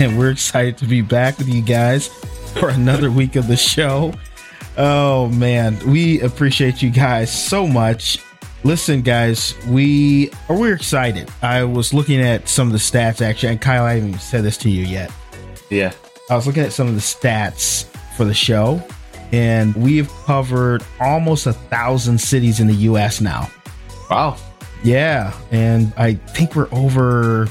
and we're excited to be back with you guys for another week of the show. Oh man, we appreciate you guys so much. Listen, guys, we are we're excited. I was looking at some of the stats actually, and Kyle, I haven't even said this to you yet. Yeah, I was looking at some of the stats for the show, and we've covered almost a thousand cities in the U.S. now. Wow. Yeah, and I think we're over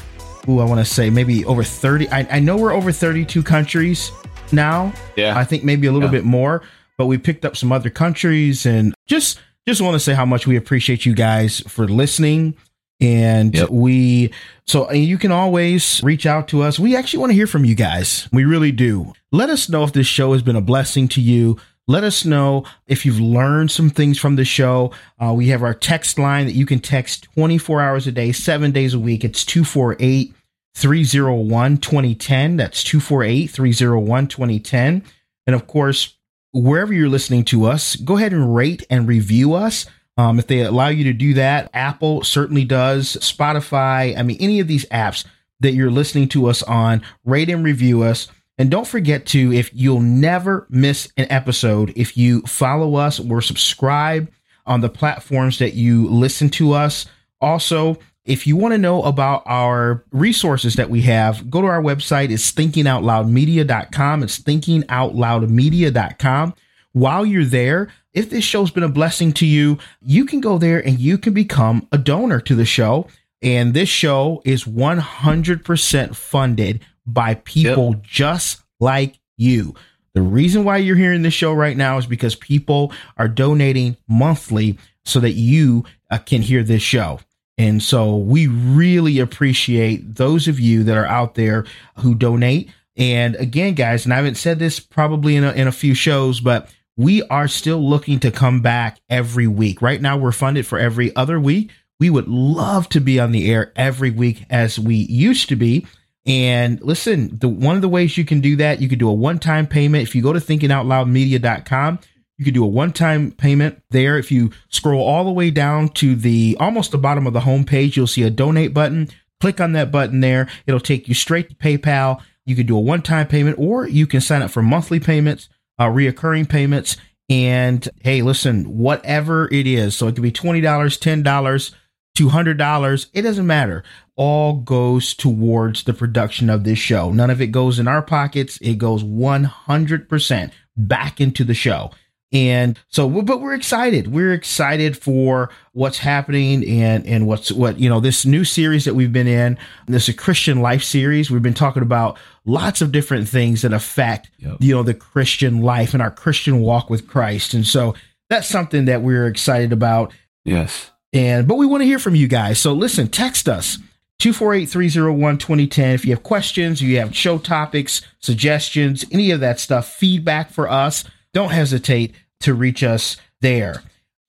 ooh, I want to say maybe over 30. I, I know we're over 32 countries now. Yeah. I think maybe a little yeah. bit more, but we picked up some other countries and just just want to say how much we appreciate you guys for listening. And yep. we, so you can always reach out to us. We actually want to hear from you guys. We really do. Let us know if this show has been a blessing to you. Let us know if you've learned some things from the show. Uh, we have our text line that you can text 24 hours a day, seven days a week. It's 248 301 2010. That's 248 301 2010. And of course, wherever you're listening to us, go ahead and rate and review us. Um, if they allow you to do that, Apple certainly does. Spotify, I mean, any of these apps that you're listening to us on, rate and review us. And don't forget to, if you'll never miss an episode, if you follow us or subscribe on the platforms that you listen to us. Also, if you want to know about our resources that we have, go to our website. It's thinkingoutloudmedia.com. It's thinkingoutloudmedia.com. While you're there, if this show's been a blessing to you, you can go there and you can become a donor to the show. And this show is 100% funded by people yep. just like you. The reason why you're hearing this show right now is because people are donating monthly so that you uh, can hear this show. And so we really appreciate those of you that are out there who donate. And again, guys, and I haven't said this probably in a, in a few shows, but we are still looking to come back every week. Right now, we're funded for every other week. We would love to be on the air every week as we used to be. And listen, the one of the ways you can do that, you can do a one-time payment. If you go to thinkingoutloudmedia.com, you can do a one-time payment there. If you scroll all the way down to the almost the bottom of the homepage, you'll see a donate button. Click on that button there. It'll take you straight to PayPal. You can do a one-time payment or you can sign up for monthly payments, uh, reoccurring payments. And hey, listen, whatever it is, so it could be $20, $10, $200, it doesn't matter. All goes towards the production of this show. None of it goes in our pockets. It goes 100% back into the show. And so, but we're excited. We're excited for what's happening and, and what's what, you know, this new series that we've been in, this is a Christian life series. We've been talking about lots of different things that affect, yep. you know, the Christian life and our Christian walk with Christ. And so that's something that we're excited about. Yes. And, but we want to hear from you guys. So listen, text us 248-301-2010 if you have questions, you have show topics, suggestions, any of that stuff, feedback for us don't hesitate to reach us there.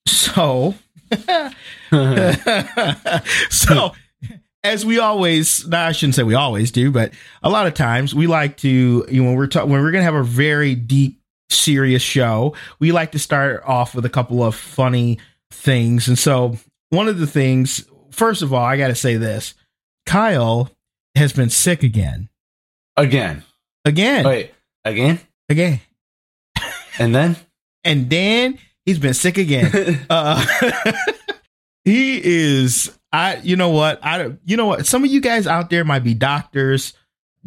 So, so as we always, no, I shouldn't say we always do, but a lot of times we like to, you know, when we're talking, when we're to have a very deep, serious show, we like to start off with a couple of funny things. And so one of the things, first of all, I got to say this Kyle has been sick again. Again. Again. Wait, again? Again. And then? and then he's been sick again. uh, he is. I. You know what? I. You know what? Some of you guys out there might be doctors,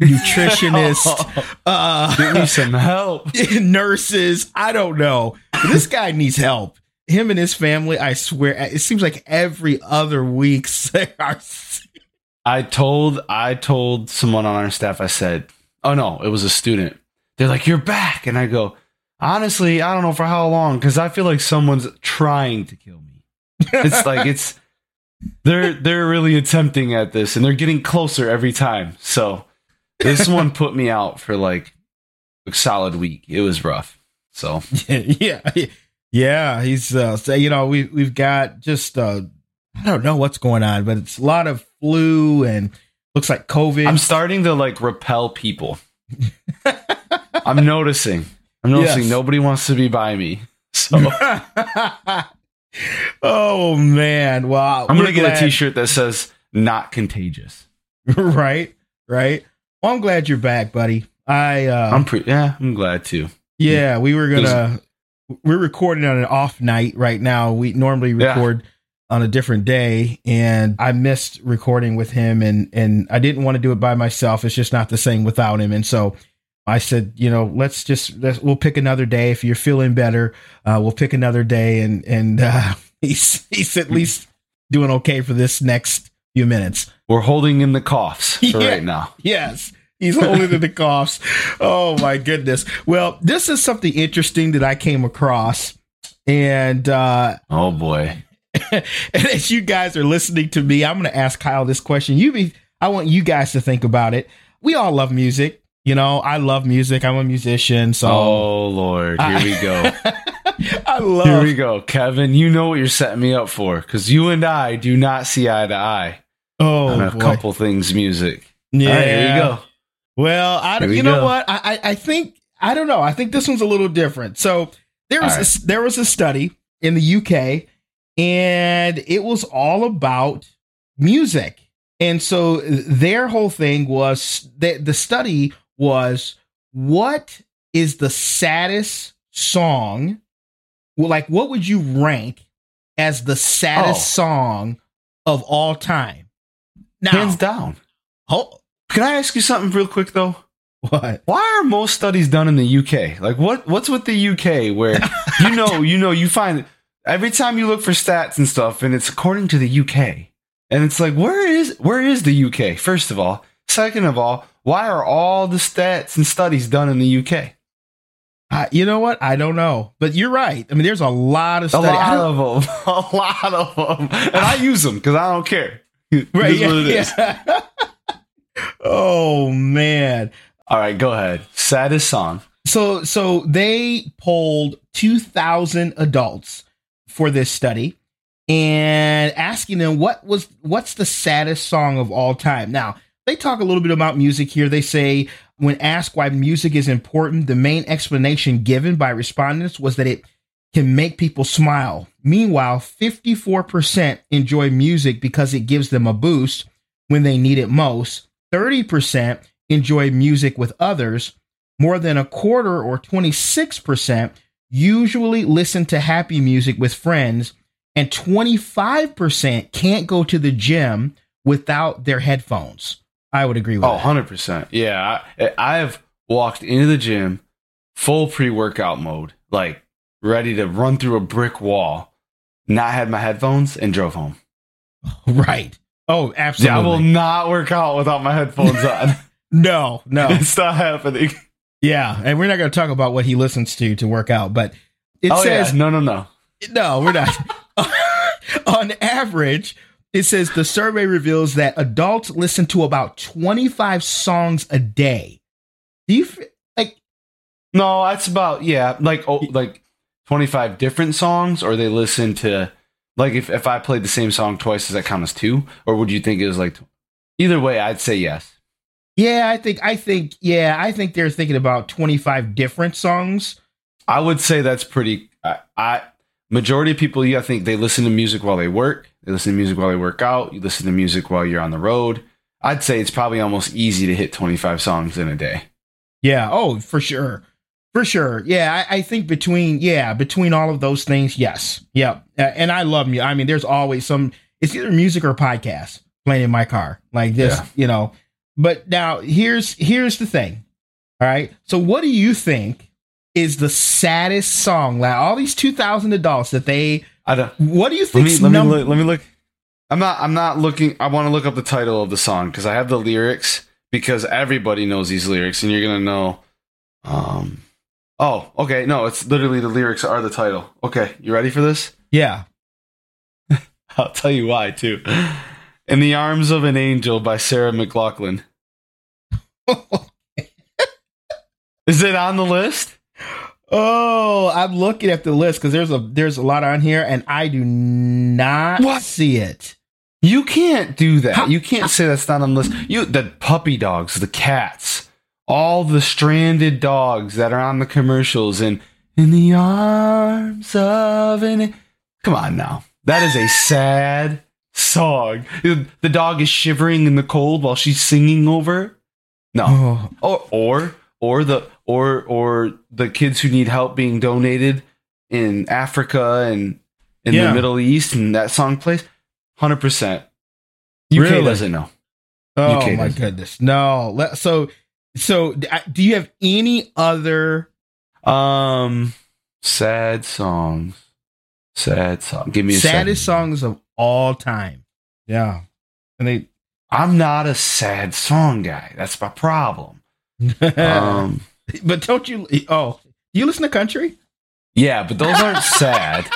nutritionists. uh, Give me some help. nurses. I don't know. This guy needs help. Him and his family, I swear, it seems like every other week are. I told I told someone on our staff. I said, "Oh no, it was a student." They're like, "You're back," and I go, "Honestly, I don't know for how long because I feel like someone's trying to kill me. It's like it's they're they're really attempting at this, and they're getting closer every time. So this one put me out for like a solid week. It was rough. So yeah, yeah, he's uh, so, you know we we've got just uh, I don't know what's going on, but it's a lot of flu and looks like COVID. I'm starting to like repel people. I'm noticing. I'm noticing Yes. nobody wants to be by me. So oh man, wow! I'm We're gonna get glad- a T-shirt that says "Not contagious." right, right. Well, I'm glad you're back, buddy. I uh, I'm pretty. Yeah, I'm glad too. Yeah, we were gonna. We're recording on an off night right now. We normally Yeah. record on a different day, and I missed recording with him, and and I didn't want to do it by myself. It's just not the same without him, and so I said, you know, let's just let's, we'll pick another day. If you're feeling better, uh, we'll pick another day, and and uh, he's he's at least doing okay for this next few minutes. We're holding in the coughs Yeah. right now. Yes. He's holding in the coughs. Oh my goodness. Well, this is something interesting that I came across. And uh Oh boy. and as you guys are listening to me, I'm gonna ask Kyle this question. You be I want you guys to think about it. We all love music. You know, I love music. I'm a musician, so Oh lord. Here we go. I love Here we go, Kevin. You know what you're setting me up for because you and I do not see eye to eye oh on a boy. couple things music. Yeah. Right, here we go. Well, I Here you know go. what? I, I think I don't know. I think this one's a little different. So there was All a there was a study in the UK, and it was all about music. And so their whole thing was that the study was what is the saddest song? Well, like what would you rank as the saddest Oh. song of all time? Now, Hands down. ho- Can I ask you something real quick though? what? Why are most studies done in the UK? Like what what's with the UK where you know, you know, you find every time you look for stats and stuff and it's according to the UK. And it's like where is where is the UK? First of all, second of all, why are all the stats and studies done in the UK? Uh, you know what? I don't know, but you're right. I mean, there's a lot of studies. A lot of them. A lot of them. And I use them cuz I don't care. Right? is Yeah, what it is. yeah. Oh man. All right, go ahead. Saddest song. So so they polled 2,000 adults for this study and asking them what was what's the saddest song of all time. Now, they talk a little bit about music here. They say when asked why music is important, the main explanation given by respondents was that it can make people smile. Meanwhile, 54% enjoy music because it gives them a boost when they need it most. 30% enjoy music with others. More than a quarter or 26% usually listen to happy music with friends. And 25% can't go to the gym without their headphones. I would agree with Oh, that. 100%. Yeah. I, I have walked into the gym full pre workout mode, like ready to run through a brick wall, not had my headphones, and drove home. Right. Oh, Yeah, I will not work out without my headphones on. no, no. it's not happening. Yeah. And we're not going to talk about what he listens to to work out, but it oh, says yeah. No, no, no. No, we're not. On average, it says the survey reveals that adults listen to about 25 songs a day. Do you like No, that's about, yeah, like, oh, like 25 different songs, or they listen to, like, if, if I played the same song twice, does that count as two? Or would you think it was like, either way, I'd say yes. Yeah, I think I think yeah, I think they're thinking about 25 different songs. I would say that's pretty. I, I majority of people, yeah, I think they listen to music while they work. They listen to music while they work out. You listen to music while you're on the road. I'd say it's probably almost easy to hit 25 songs in a day. Yeah, oh, for sure. For sure. Yeah, I, I think between yeah, between all of those things, yes. Yep. Uh, and I love me. I mean, there's always some it's either music or podcast playing in my car. Like this, Yeah. you know. But now here's here's the thing. All right. So what do you think is the saddest song. Like all these 2000 adults that they I don't. what do you Let think me let me look, let me look. I'm not I'm not looking. I want to look up the title of the song because I have the lyrics because everybody knows these lyrics and you're gonna know. Um. Oh, okay. No, it's literally the lyrics are the title. Okay, you ready for this? Yeah. I'll tell you why too. In the Arms of an Angel by Sarah McLachlan. Is it on the list? Oh, I'm looking at the list because there's a there's a lot on here and I do not What? see it. You can't do that. How- you can't say that's not on the list. You the puppy dogs, the cats, all the stranded dogs that are on the commercials and in the arms of an Come on now. That is a sad song. The dog is shivering in the cold while she's singing over. No. Oh, or or or the or or the kids who need help being donated in Africa and in Yeah. the Middle East and that song plays 100% UK Really? doesn't know. oh UK my doesn't. goodness. No. So so do you have any other Um sad songs. Sad song. Give me a saddest second. songs of all time? Yeah. And they I'm not a sad song guy. That's my problem. Um but don't you oh, you listen to country? yeah, but those aren't sad.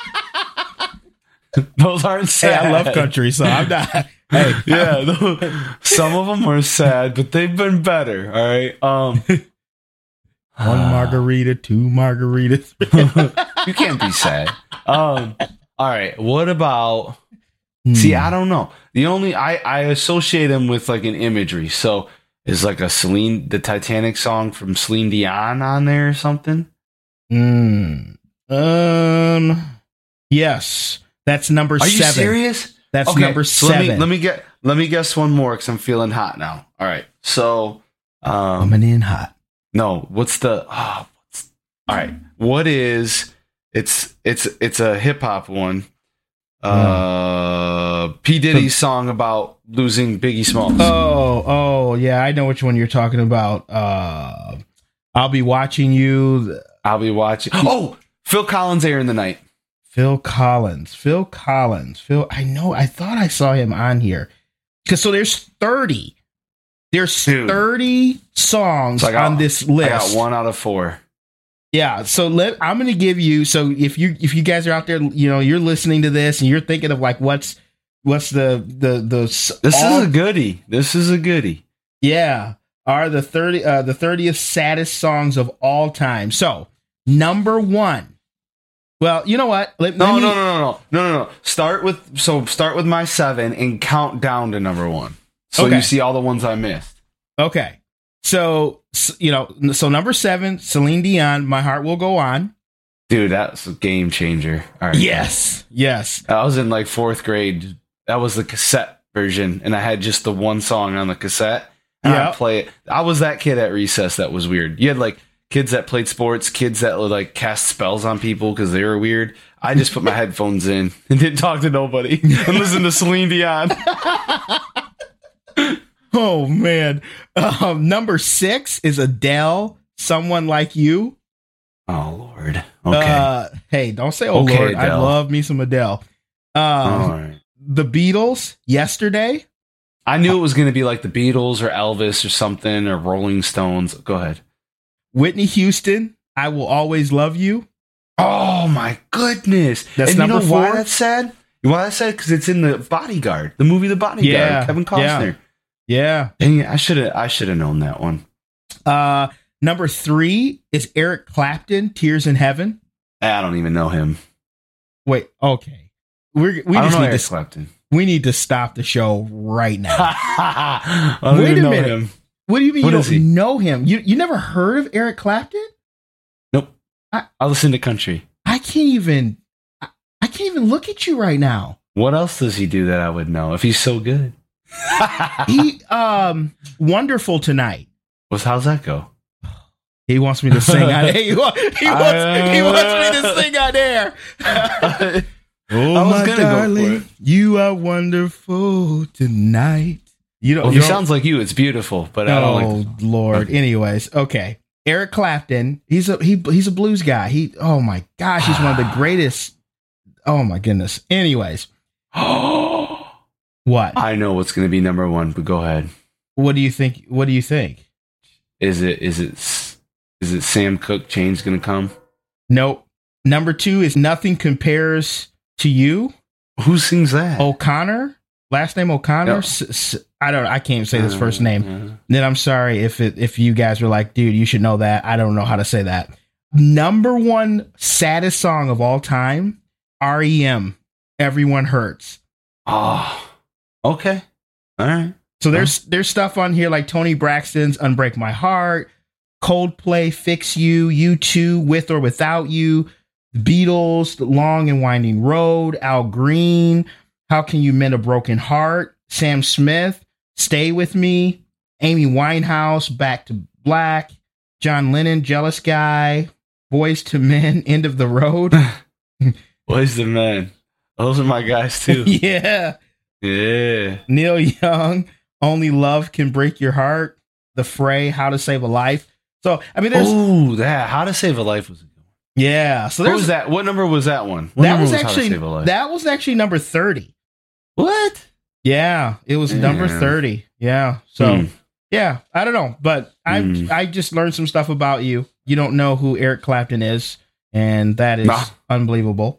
those aren't Hey, sad. I love country, so I'm not Hey, yeah, tho- some of them are sad, but they've been better. All right. Um, one margarita, two margaritas. you can't be sad. Um, all right. What about? See, Hmm. I don't know. The only I I associate them with like an imagery. So is like a Celine, the Titanic song from Celine Dion on there or something? Mm. Um. Yes, that's number Are you seven. serious? That's Okay, number so seven. Let me let me get let me guess one more because I'm feeling hot now. All right. So, um, Coming in hot. No, what's the oh, what's, all right? What is it's it's it's a hip hop one. Uh, P Diddy's song about losing Biggie Smalls. Oh, oh, yeah, I know which one you're talking about. Uh, I'll be watching you. I'll be watching. Oh, Phil Collins, "Air in the Night." Phil Collins. Phil Collins. Phil. I know. I thought I saw him on here. Because so there's thirty. There's Dude. thirty songs So got- on this I list. got one out of four. Yeah, so let I'm gonna give you. So if you if you guys are out there, you know, you're listening to this and you're thinking of like what's what's the the the This all- is a goodie. This is a goodie. yeah are the thirty uh the thirtieth saddest songs of all time. So number one. Well, you know what? Let, No, let me- no, no, no, no, no, no, no. Start with so start with my seven and count down to number one. So Okay. you see all the ones I missed. Okay, so s- you know, so number seven, Celine Dion, "My Heart Will Go On." Dude, that's a game changer. All right. Yes, yes. I was in like fourth grade. That was the cassette version, and I had just the one song on the cassette. And Yeah. I'd play it. I was that kid at recess that was weird. You had like kids that played sports, kids that would like cast spells on people because they were weird. I just put my headphones in and didn't talk to nobody and listen to Celine Dion. Oh man. Um, number six is Adele, "Someone Like You." Oh Lord. Okay. Uh, hey, don't say oh Okay, Lord. I love me some Adele. Um, right. The Beatles, yesterday. I knew it was going to be like the Beatles or Elvis or something or Rolling Stones. Go ahead. Whitney Houston, I will always love you. Oh my goodness! That's and you number know why that's sad? You why that's sad? Because it's in the Bodyguard, the movie The Bodyguard. Yeah, Kevin. Costner. Yeah. Dang it! I should have. I should have known that one. Uh, number three is Eric Clapton, Tears in Heaven. I don't even know him. Wait, okay. We're, we just know need Eric to Clapton. we need to stop the show right now. Wait a minute. him. What do you mean What you don't he? know him? You you never heard of Eric Clapton? Nope. I- I listen to country. I can't even I, I can't even look at you right now. What else does he do that I would know if he's so good? He um wonderful tonight. What's how's that go? He wants me to sing air. He, he wants, he wants me to sing on air. Oh, my darling, you are wonderful tonight. You don't. Well, you he don't- sounds like you. It's beautiful, but I don't like. oh Lord. Anyways, okay. Eric Clapton. He's a he he's a blues guy. He oh my gosh, he's one of the greatest. Oh my goodness. Anyways, what? I know what's going to be number one, but go ahead. What do you think? What do you think? Is it is it is it Sam Cooke? Change going to come? Nope. Number two is nothing compares to you. Who sings that? O'Connor, last name O'Connor. No. S- s- I don't. I can't say this first name. Uh, Then I'm sorry if it, if you guys were like, dude, you should know that. I don't know how to say that. Number one saddest song of all time, REM. Everyone hurts. Oh, okay. All right. So there's there's stuff on here like Toni Braxton's "Unbreak My Heart," Coldplay "Fix You," "U2," "With or Without You," Beatles "The "Long and Winding Road," Al Green, "How Can You Mend a Broken Heart," Sam Smith, "Stay with Me," Amy Winehouse, "Back to Black," John Lennon, "Jealous Guy," Boyz II Men, "End of the Road." Boys the men. Those are my guys too. yeah, yeah. Neil Young, "Only Love Can Break Your Heart," The Fray, "How to Save a Life." So I mean, there's Oh, that How to Save a Life was a good one. Yeah. So What there's was that? What number was that one? What that was to actually Save a Life? that was actually number 30. what? Yeah, it was number 30. Yeah. So Hmm. yeah, I don't know, but I Hmm. I just learned some stuff about you. You don't know who Eric Clapton is, and that is Nah. unbelievable.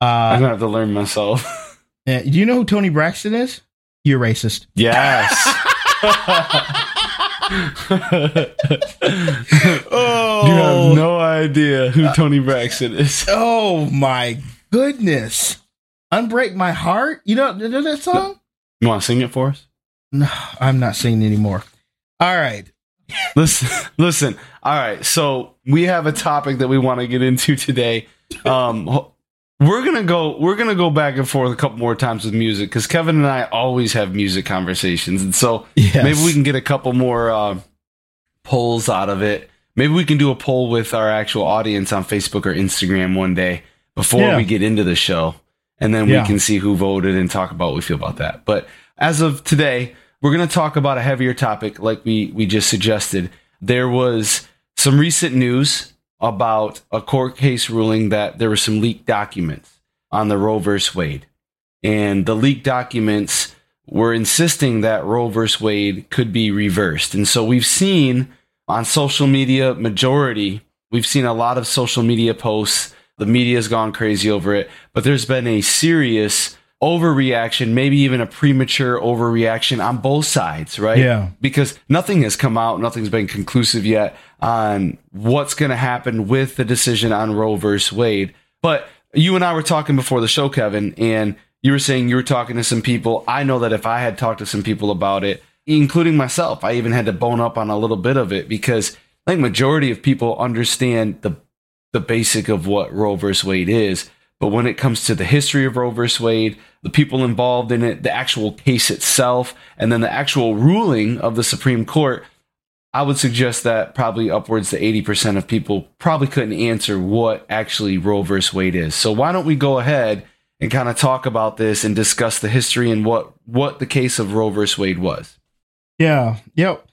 I'm Uh, gonna have to learn myself. yeah, do you know who Toni Braxton is? You're racist. yes. Oh, You have no idea who Toni Braxton is. oh my goodness! Unbreak my heart. You know, you know that song? You want to sing it for us? No, I'm not singing anymore. All right. Listen, listen. All right, so we have a topic that we want to get into today. Um, we're gonna go. We're gonna go back and forth a couple more times with music because Kevin and I always have music conversations, and so Yes. maybe we can get a couple more uh, polls out of it. Maybe we can do a poll with our actual audience on Facebook or Instagram one day before Yeah. we get into the show, and then Yeah. we can see who voted and talk about what we feel about that. But as of today, we're going to talk about a heavier topic, like we we just suggested. There was some recent news about a court case ruling that there were some leaked documents on the Roe versus Wade, and the leaked documents were insisting that Roe versus Wade could be reversed. And so we've seen on social media, majority, we've seen a lot of social media posts. The media's gone crazy over it, but there's been a serious overreaction, maybe even a premature overreaction on both sides, right? Yeah. Because nothing has come out, nothing's been conclusive yet on what's going to happen with the decision on Roe versus Wade. But you and I were talking before the show, Kevin, and you were saying you were talking to some people. I know that if I had talked to some people about it, including myself, I even had to bone up on a little bit of it because I think majority of people understand the the basic of what Roe versus Wade is. But when it comes to the history of Roe versus Wade, the people involved in it, the actual case itself, and then the actual ruling of the Supreme Court, I would suggest that probably upwards to 80% of people probably couldn't answer what actually Roe versus Wade is. So why don't we go ahead and kind of talk about this and discuss the history and what, what the case of Roe versus Wade was? Yeah. Yep.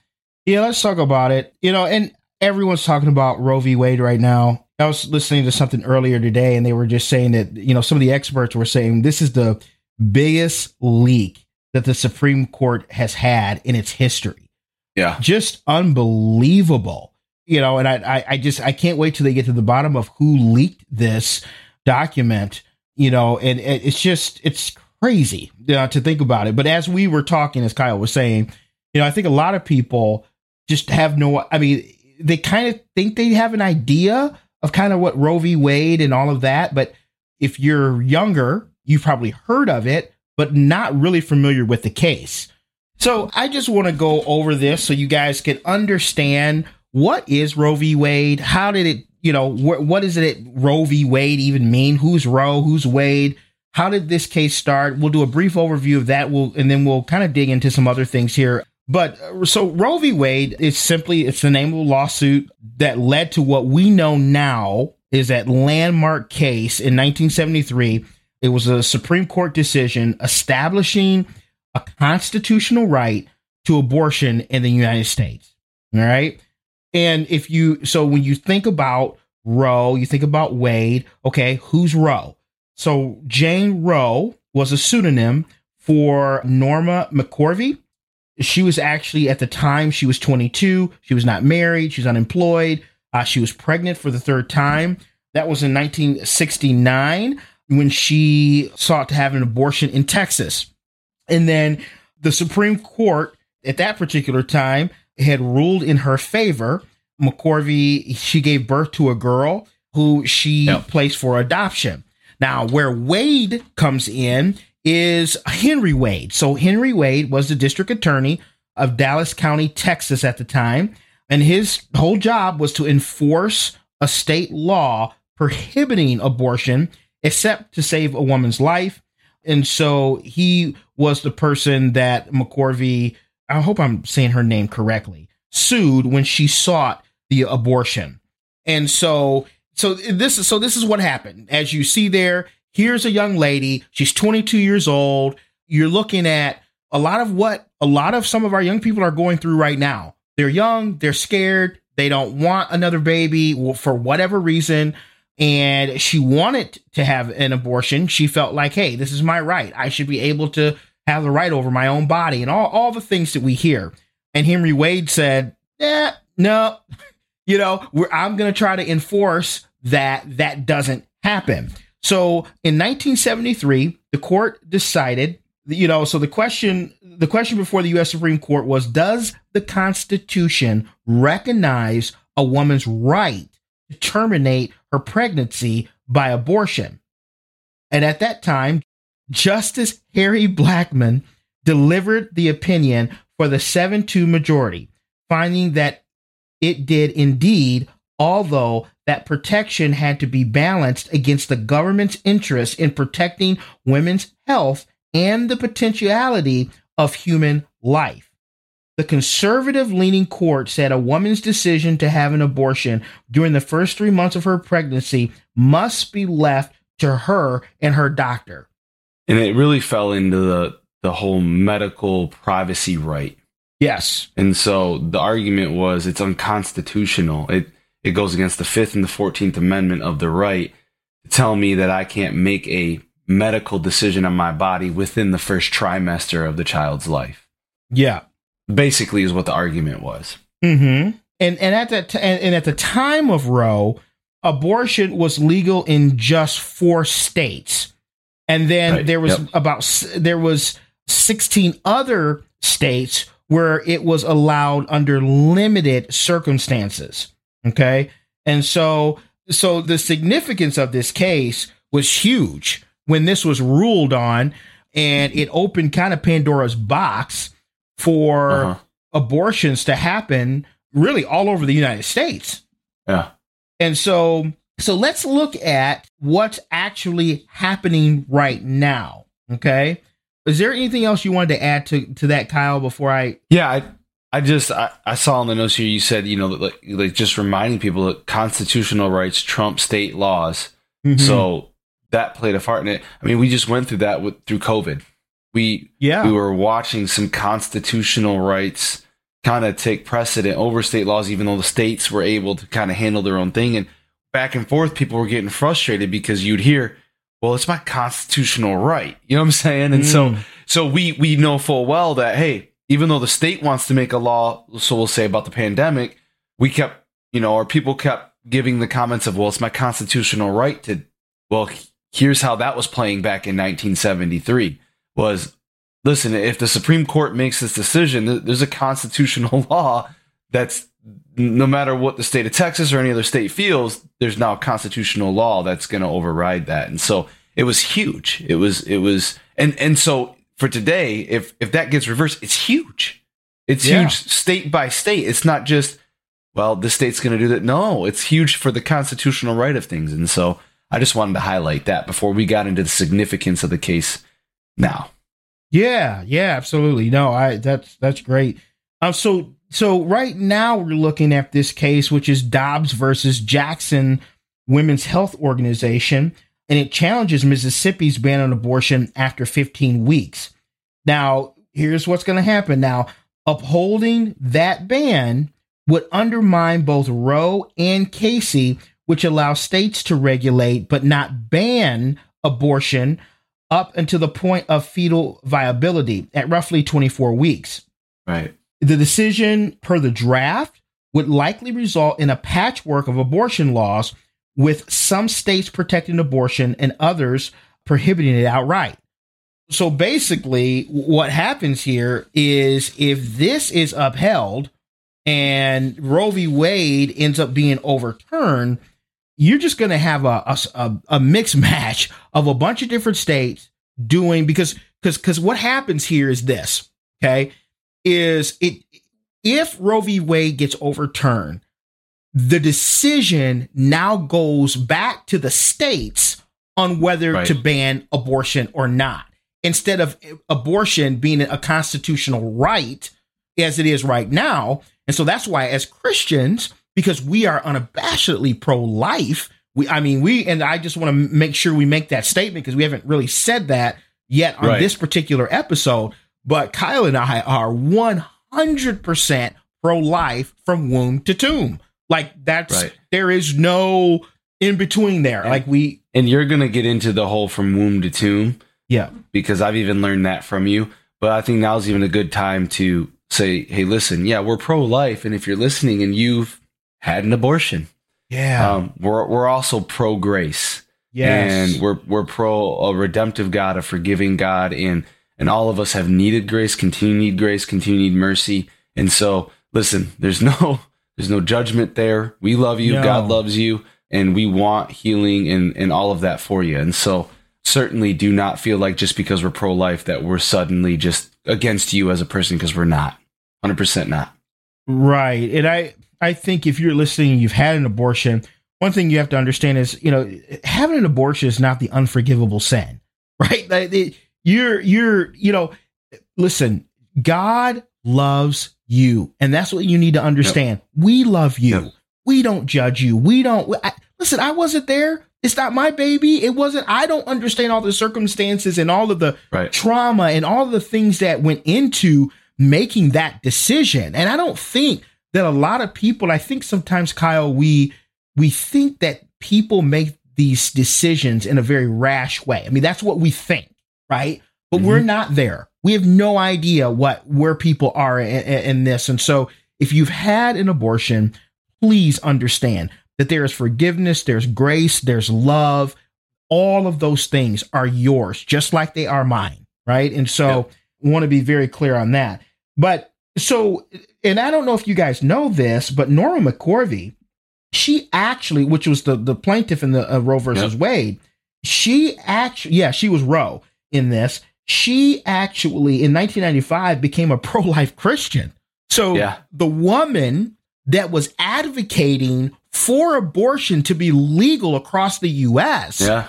Yeah, let's talk about it. You know, and everyone's talking about Roe v. Wade right now. I was listening to something earlier today, and they were just saying that, you know, some of the experts were saying this is the biggest leak that the Supreme Court has had in its history. Yeah. Just unbelievable. You know, and I, I, I just I can't wait till they get to the bottom of who leaked this document. You know, and it, it's just it's crazy uh, to think about it. But as we were talking, as Kyle was saying, you know, I think a lot of people just have no. I mean, they kind of think they have an idea of kind of what Roe v. Wade and all of that, but if you're younger, you've probably heard of it, but not really familiar with the case. So I just want to go over this so you guys can understand what is Roe v. Wade. How did it, you know, wh- what does it Roe v. Wade even mean? Who's Roe? Who's Wade? How did this case start? We'll do a brief overview of that. We'll and then we'll kind of dig into some other things here. But uh, so Roe v. Wade is simply it's the name of a lawsuit that led to what we know now is that landmark case in 1973. It was a Supreme Court decision establishing a constitutional right to abortion in the United States. All right. And if you, so when you think about Roe, you think about Wade, okay, who's Roe? So Jane Roe was a pseudonym for Norma McCorvey. She was actually, at the time, she was 22. She was not married. She was unemployed. Uh, she was pregnant for the third time. That was in 1969 when she sought to have an abortion in Texas. And then the Supreme Court at that particular time had ruled in her favor. McCorvey, she gave birth to a girl who she yep. placed for adoption. Now, where Wade comes in is Henry Wade. So, Henry Wade was the district attorney of Dallas County, Texas at the time. And his whole job was to enforce a state law prohibiting abortion except to save a woman's life. And so he was the person that McCorvey, I hope I'm saying her name correctly, sued when she sought the abortion. And so so this is so this is what happened. As you see there, here's a young lady, she's 22 years old. You're looking at a lot of what a lot of some of our young people are going through right now. They're young, they're scared, they don't want another baby for whatever reason and she wanted to have an abortion. She felt like, hey, this is my right. I should be able to have the right over my own body and all, all the things that we hear. And Henry Wade said, yeah, no, you know, I'm going to try to enforce that that doesn't happen. So in 1973, the court decided, you know, so the question the question before the US Supreme Court was does the Constitution recognize a woman's right to terminate her pregnancy by abortion. And at that time, Justice Harry Blackmun delivered the opinion for the 7 2 majority, finding that it did indeed, although that protection had to be balanced against the government's interest in protecting women's health and the potentiality of human life. The conservative leaning court said a woman's decision to have an abortion during the first three months of her pregnancy must be left to her and her doctor. And it really fell into the, the whole medical privacy right. Yes. And so the argument was it's unconstitutional. It it goes against the Fifth and the Fourteenth Amendment of the right to tell me that I can't make a medical decision on my body within the first trimester of the child's life. Yeah basically is what the argument was. Mm-hmm. And and at that t- and, and at the time of Roe, abortion was legal in just four states, and then right. there was yep. about there was sixteen other states where it was allowed under limited circumstances. Okay, and so so the significance of this case was huge when this was ruled on, and it opened kind of Pandora's box for uh-huh. abortions to happen really all over the United States. Yeah. And so so let's look at what's actually happening right now. Okay. Is there anything else you wanted to add to, to that, Kyle, before I Yeah, I I just I, I saw in the notes here you said, you know, like, like just reminding people that constitutional rights trump state laws. Mm-hmm. So that played a part in it. I mean, we just went through that with through COVID. We yeah we were watching some constitutional rights kind of take precedent over state laws, even though the states were able to kind of handle their own thing. And back and forth, people were getting frustrated because you'd hear, "Well, it's my constitutional right." You know what I'm saying? And mm. so so we we know full well that hey, even though the state wants to make a law, so we'll say about the pandemic, we kept you know, or people kept giving the comments of, "Well, it's my constitutional right to." Well, here's how that was playing back in 1973 was listen, if the Supreme Court makes this decision, there's a constitutional law that's no matter what the state of Texas or any other state feels, there's now a constitutional law that's going to override that. And so it was huge. It was, it was, and, and so for today, if, if that gets reversed, it's huge. It's yeah. huge state by state. It's not just, well, this state's going to do that. No, it's huge for the constitutional right of things. And so I just wanted to highlight that before we got into the significance of the case now. Yeah, yeah, absolutely. No, I that's that's great. Um, so so right now we're looking at this case, which is Dobbs versus Jackson Women's Health Organization, and it challenges Mississippi's ban on abortion after 15 weeks. Now, here's what's going to happen. Now, upholding that ban would undermine both Roe and Casey, which allow states to regulate but not ban abortion up until the point of fetal viability at roughly 24 weeks. Right. The decision per the draft would likely result in a patchwork of abortion laws, with some states protecting abortion and others prohibiting it outright. So basically, what happens here is if this is upheld and Roe v. Wade ends up being overturned, you're just going to have a, a, a mixed match of a bunch of different states doing because because because what happens here is this okay is it if Roe v. Wade gets overturned, the decision now goes back to the states on whether Right. to ban abortion or not. Instead of abortion being a constitutional right as it is right now. And so that's why, as Christians, because we are unabashedly pro life, we, I mean, we, and I just want to make sure we make that statement because we haven't really said that yet on Right. this particular episode. But Kyle and I are 100% pro life from womb to tomb. Like that's, Right. there is no in between there. Like we, And you're going to get into the whole from womb to tomb yeah, because I've even learned that from you. But I think now's even a good time to say, hey, listen, yeah, we're pro life. And if you're listening and you've had an abortion, yeah, um, we're, we're also pro grace. yes, And we're, we're pro a redemptive God, a forgiving God. And, and all of us have needed grace, continue need grace, continue need mercy. And so, listen, there's no, there's no judgment there. We love you. No. God loves you. And we want healing and, and all of that for you. And so, certainly do not feel like just because we're pro life that we're suddenly just against you as a person because we're not. 100% not. Right. And I I think if you're listening and you've had an abortion, one thing you have to understand is, you know, having an abortion is not the unforgivable sin. Right? You're you're, you know, listen, God loves you. And that's what you need to understand. We love you. Yep. We don't judge you. We don't I, listen, I wasn't there. It's not my baby. It wasn't I don't understand all the circumstances and all of the Right. trauma and all the things that went into making that decision. And I don't think that a lot of people, I think sometimes Kyle, we we think that people make these decisions in a very rash way. I mean, that's what we think, right? But we're not there. We have no idea what where people are in, in this. And so if you've had an abortion, please understand that there is forgiveness, there's grace, there's love. All of those things are yours, just like they are mine, right? And so want to be very clear on that. But so, and I don't know if you guys know this, but Nora McCorvey, she actually, which was the the plaintiff in the uh, Roe versus Yep. Wade, she actually, yeah, she was Roe in this. She actually, in 1995, became a pro life Christian. So Yeah. the woman that was advocating for abortion to be legal across the U.S Yeah.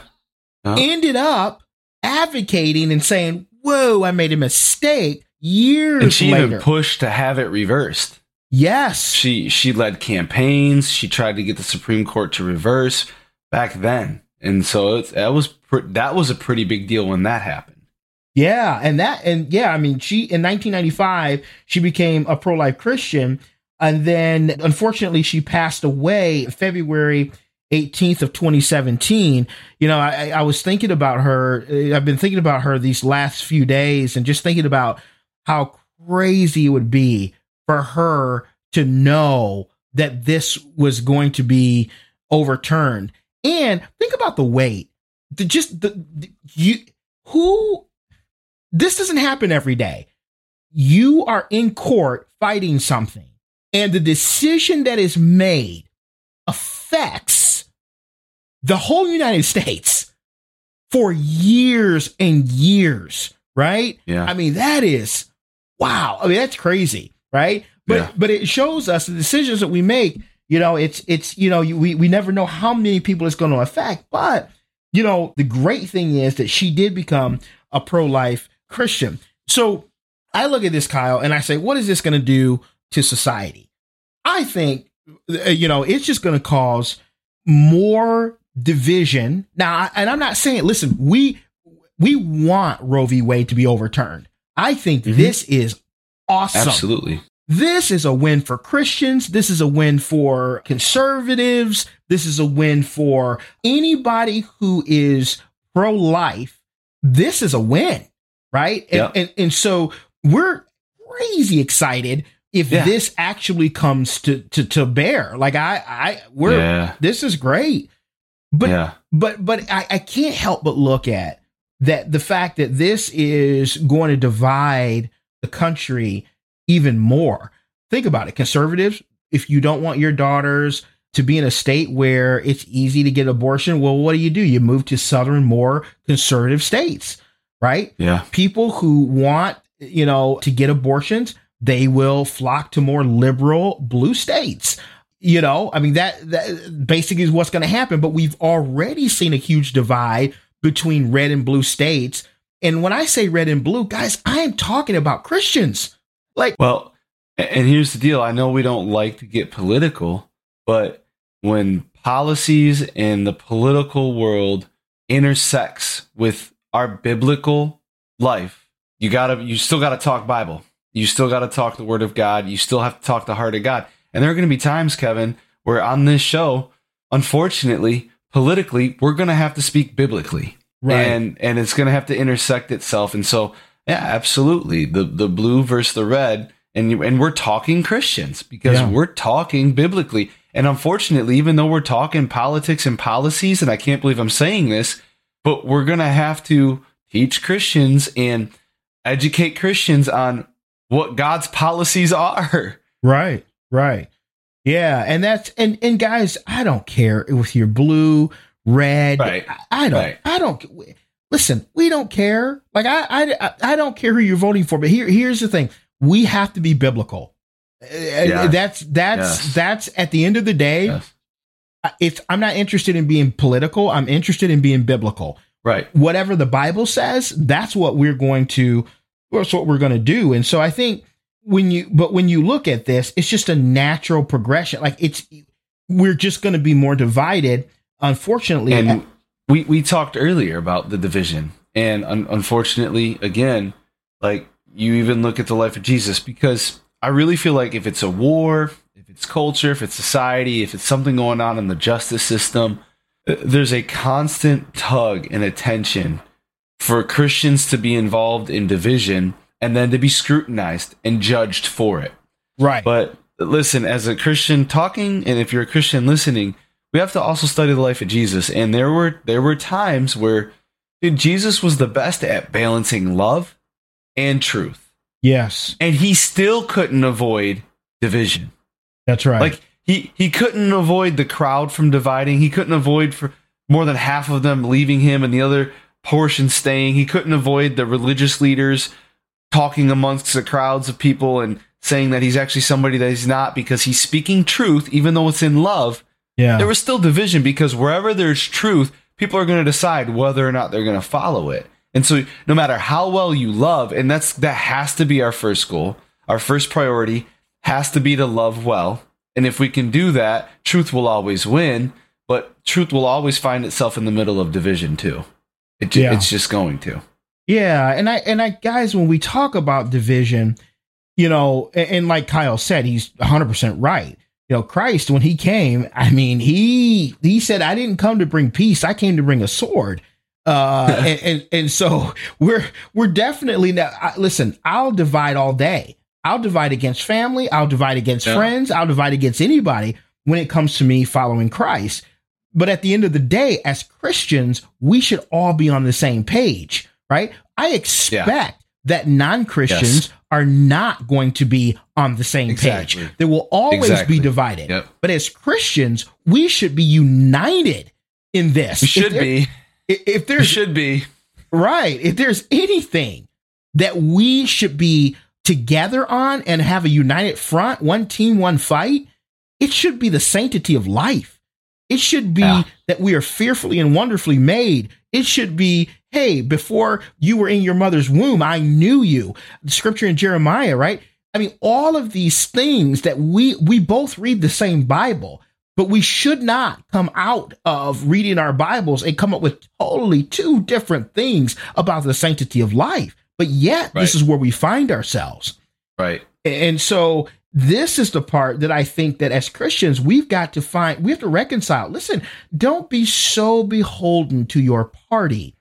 Uh-huh. ended up advocating and saying, "Whoa, I made a mistake." Years And she later, even pushed to have it reversed. yes, She she led campaigns. She tried to get the Supreme Court to reverse back then, and so that was pr- that was a pretty big deal when that happened. Yeah, and that, and yeah, I mean, she in 1995 she became a pro-life Christian, and then unfortunately she passed away February 18th of 2017. You know, I, I was thinking about her. uh, I've been thinking about her these last few days, and just thinking about how crazy it would be for her to know that this was going to be overturned. And think about the weight. The, just the, the you who this doesn't happen every day. You are in court fighting something, and the decision that is made affects the whole United States for years and years, right? Yeah. I mean, that is wow. I mean, that's crazy, right? But Yeah. but it shows us the decisions that we make. You know, it's it's you know you, we we never know how many people it's going to affect. But you know, the great thing is that she did become a pro life Christian. So I look at this, Kyle, and I say, what is this going to do to society? I think uh, you know it's just going to cause more division. Now, and I'm not saying, listen, we we want Roe v. Wade to be overturned. I think Mhm. this is awesome. Absolutely. this is a win for Christians. This is a win for conservatives. This is a win for anybody who is pro life. This is a win, right? And, Yep. and, and so we're crazy excited if Yeah. this actually comes to, to, to bear. Like I, I, we're, Yeah. this is great. But yeah. but but I, I can't help but look at that the fact that this is going to divide the country even more. Think about it. Conservatives, if you don't want your daughters to be in a state where it's easy to get abortion, well, what do you do? You move to southern, more conservative states, right? Yeah. people who want you know to get abortions they will flock to more liberal blue states you know i mean that that basically is what's going to happen but we've already seen a huge divide between red and blue states and when i say red and blue guys i am talking about christians like Well, and here's the deal. I know we don't like to get political, but when policies and the political world intersects with our biblical life, you gotta, you still gotta talk Bible. You still gotta talk the Word of God. You still have to talk the heart of God. And there are gonna be times, Kevin, where on this show, unfortunately, politically, we're gonna have to speak biblically Right. and and it's going to have to intersect itself and so yeah absolutely the the blue versus the red and and we're talking christians because Yeah. we're talking biblically and unfortunately even though we're talking politics and policies and i can't believe i'm saying this but we're going to have to teach christians and educate christians on what god's policies are Right, right. Yeah, and that's and and guys, I don't care if you're blue, red. Right. I, I don't. Right. I don't. Listen, we don't care. Like I, I, I don't care who you're voting for. But here, here's the thing: we have to be biblical. Uh, Yes. That's that's Yes. that's at the end of the day. Yes. It's I'm not interested in being political. I'm interested in being biblical right whatever the Bible says, that's what we're going to that's what we're going to do. And so I think when you but when you look at this, it's just a natural progression. Like it's we're just going to be more divided. Unfortunately, and we we talked earlier about the division and un- unfortunately again like you even look at the life of jesus because i really feel like if it's a war it's culture if it's society if it's something going on in the justice system there's a constant tug and attention for christians to be involved in division and then to be scrutinized and judged for it right. but listen, as a Christian talking, and if you're a Christian listening, we have to also study the life of Jesus. And there were there were times where dude, Jesus was the best at balancing love and truth. yes, And he still couldn't avoid division. That's right. Like he he couldn't avoid the crowd from dividing. He couldn't avoid for more than half of them leaving him and the other portion staying. He couldn't avoid the religious leaders talking amongst the crowds of people and saying that he's actually somebody that he's not because he's speaking truth even though it's in love. yeah, There was still division because wherever there's truth, people are going to decide whether or not they're going to follow it. And so no matter how well you love, and that's that has to be our first goal, our first priority has to be to love well. And if we can do that, truth will always win, but truth will always find itself in the middle of division too. It, ju- Yeah. It's just going to. Yeah, and I and I guys, when we talk about division, you know, and, and like Kyle said, he's 100 percent right. You know, Christ when he came, I mean, he he said, "I didn't come to bring peace; I came to bring a sword." Uh, and, and and so we're we're definitely now. I, listen, I'll divide all day. I'll divide against family. I'll divide against Yeah. friends. I'll divide against anybody when it comes to me following Christ. But at the end of the day, as Christians, we should all be on the same page, right? I expect that non Christians Yes. are not going to be on the same Exactly. page. There will always Exactly. be divided. Yep. But as Christians, we should be united in this. We If should there- be. If there should be. Right. If there's anything that we should be together on and have a united front, one team, one fight, it should be the sanctity of life. It should be Yeah. that we are fearfully and wonderfully made. It should be, hey, before you were in your mother's womb, I knew you. The scripture in Jeremiah, right? I mean, all of these things that we we both read the same Bible, but we should not come out of reading our Bibles and come up with totally two different things about the sanctity of life. But yet, this is where we find ourselves. Right. And so this is the part that I think that as Christians, we've got to find, we have to reconcile. Listen, don't be so beholden to your party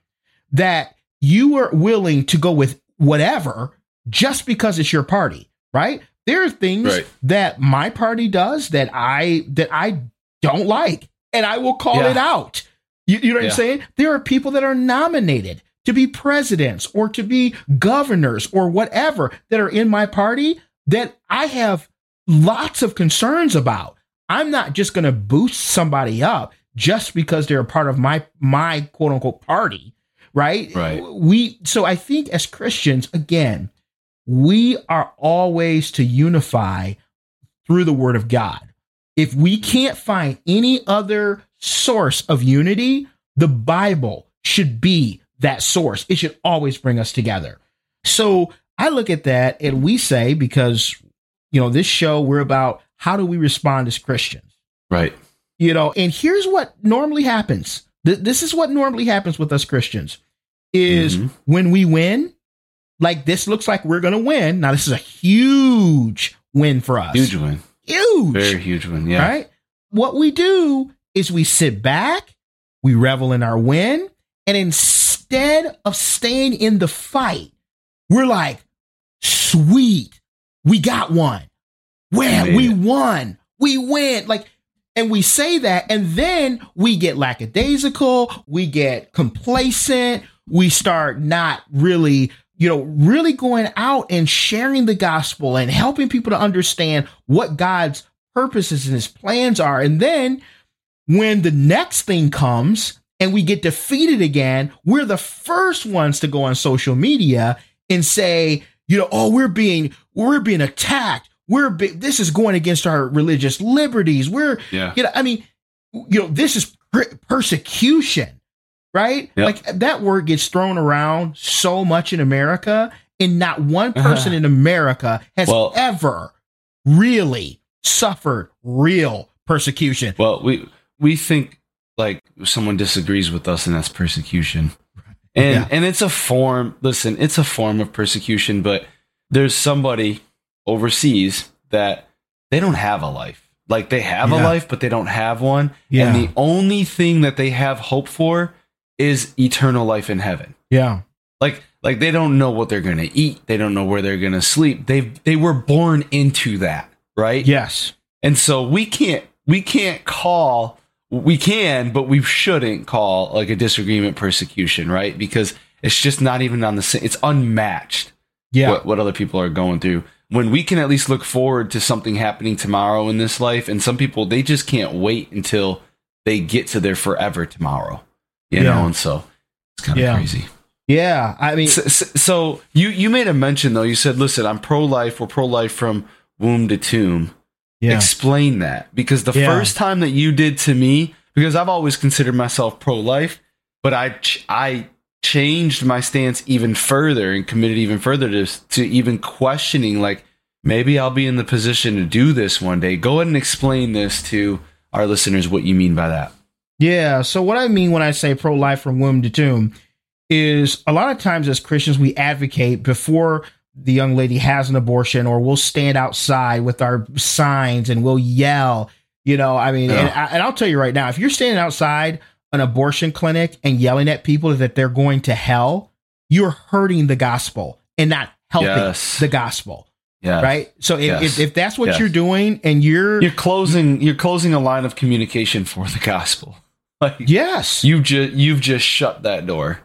that you are willing to go with whatever just because it's your party, right? There are things Right. that my party does that I that I don't like, and I will call Yeah. it out. You, you know what Yeah. I'm saying? There are people that are nominated to be presidents or to be governors or whatever that are in my party that I have lots of concerns about. I'm not just going to boost somebody up just because they're a part of my my quote unquote party, right? Right. We so I think as Christians again, we are always to unify through the word of God. If we can't find any other source of unity, the Bible should be that source. It should always bring us together. So I look at that and we say, because, you know, this show, we're about how do we respond as Christians? Right. You know, and here's what normally happens. Th- this is what normally happens with us Christians is Mhm. when we win, like this looks like we're going to win. Now, this is a huge win for us. Huge win. Huge. Very huge one. Yeah. Right? What we do is we sit back, we revel in our win, and instead of staying in the fight, we're like, sweet, we got one. Well, made we won. We win. Like, and we say that, and then we get lackadaisical, we get complacent, we start not really, you know, really going out and sharing the gospel and helping people to understand what God's purposes and his plans are. And then when the next thing comes and we get defeated again, we're the first ones to go on social media and say, you know, oh, we're being we're being attacked. We're be- this is going against our religious liberties. We're Yeah. you know, I mean, you know, this is per- persecution, right? Yep. Like that word gets thrown around so much in America, and not one uh-huh. person in America has Well- ever really suffered real persecution. Well, we we think like someone disagrees with us, and that's persecution. And Yeah. and it's a form. Listen, it's a form of persecution, but there's somebody overseas that they don't have a life. Like they have a life, but they don't have one. Yeah. And the only thing that they have hope for is eternal life in heaven. Yeah, Like like they don't know what they're gonna eat. They don't know where they're gonna sleep. They they were born into that, right? yes, And so we can't we can't call we can, but we shouldn't call like a disagreement persecution, right? Because it's just not even on the same it's unmatched yeah, what, what other people are going through. When we can at least look forward to something happening tomorrow in this life, and some people they just can't wait until they get to their forever tomorrow. You Yeah. know, and so it's kind of Yeah. crazy. yeah. I mean, So, so- you you made a mention though. You said, "Listen, I'm pro life. We're pro life from womb to tomb." Yeah, Explain that because the Yeah. first time that you did to me, because I've always considered myself pro life, but I ch- I changed my stance even further and committed even further to to even questioning like maybe I'll be in the position to do this one day. Go ahead and explain this to our listeners what you mean by that. Yeah. So what I mean when I say pro life from womb to tomb is a lot of times as Christians we advocate before the young lady has an abortion or we'll stand outside with our signs and we'll yell. You know, I mean, and, I, and I'll tell you right now, if you're standing outside an abortion clinic and yelling at people that they're going to hell, you're hurting the gospel and not helping Yes. the gospel, Yeah. right? So if, Yes. if, if that's what Yes. you're doing and you're, You're closing you're closing a line of communication for the gospel. Like yes, you've just you've just shut that door.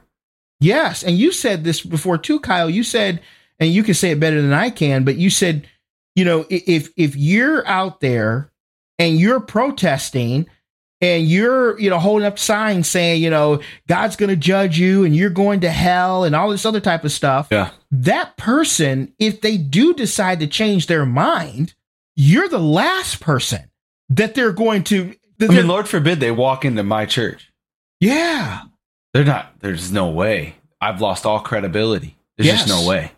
Yes, and you said this before too, Kyle. You said, and you can say it better than I can, but you said, you know, if if you're out there and you're protesting and you're, you know, holding up signs saying, you know, God's going to judge you and you're going to hell and all this other type of stuff, Yeah. that person, if they do decide to change their mind, you're the last person that they're going to. That I mean, Lord forbid they walk into my church. yeah, They're not. There's no way. I've lost all credibility. There's Yes. just no way.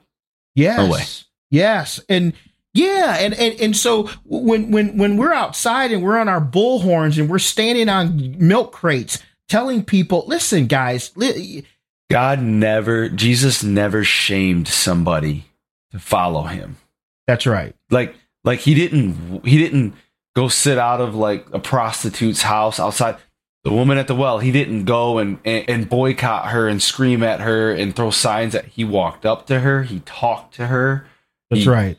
Yes. Yes. And yeah, and, and and so when when when we're outside and we're on our bullhorns and we're standing on milk crates telling people, listen, guys, li- God never. Jesus never shamed somebody to follow Him. that's right. Like Like he didn't he didn't go sit out of like a prostitute's house outside the woman at the well. He didn't go and, and, and boycott her and scream at her and throw signs that he walked up to her. He talked to her. That's He- right.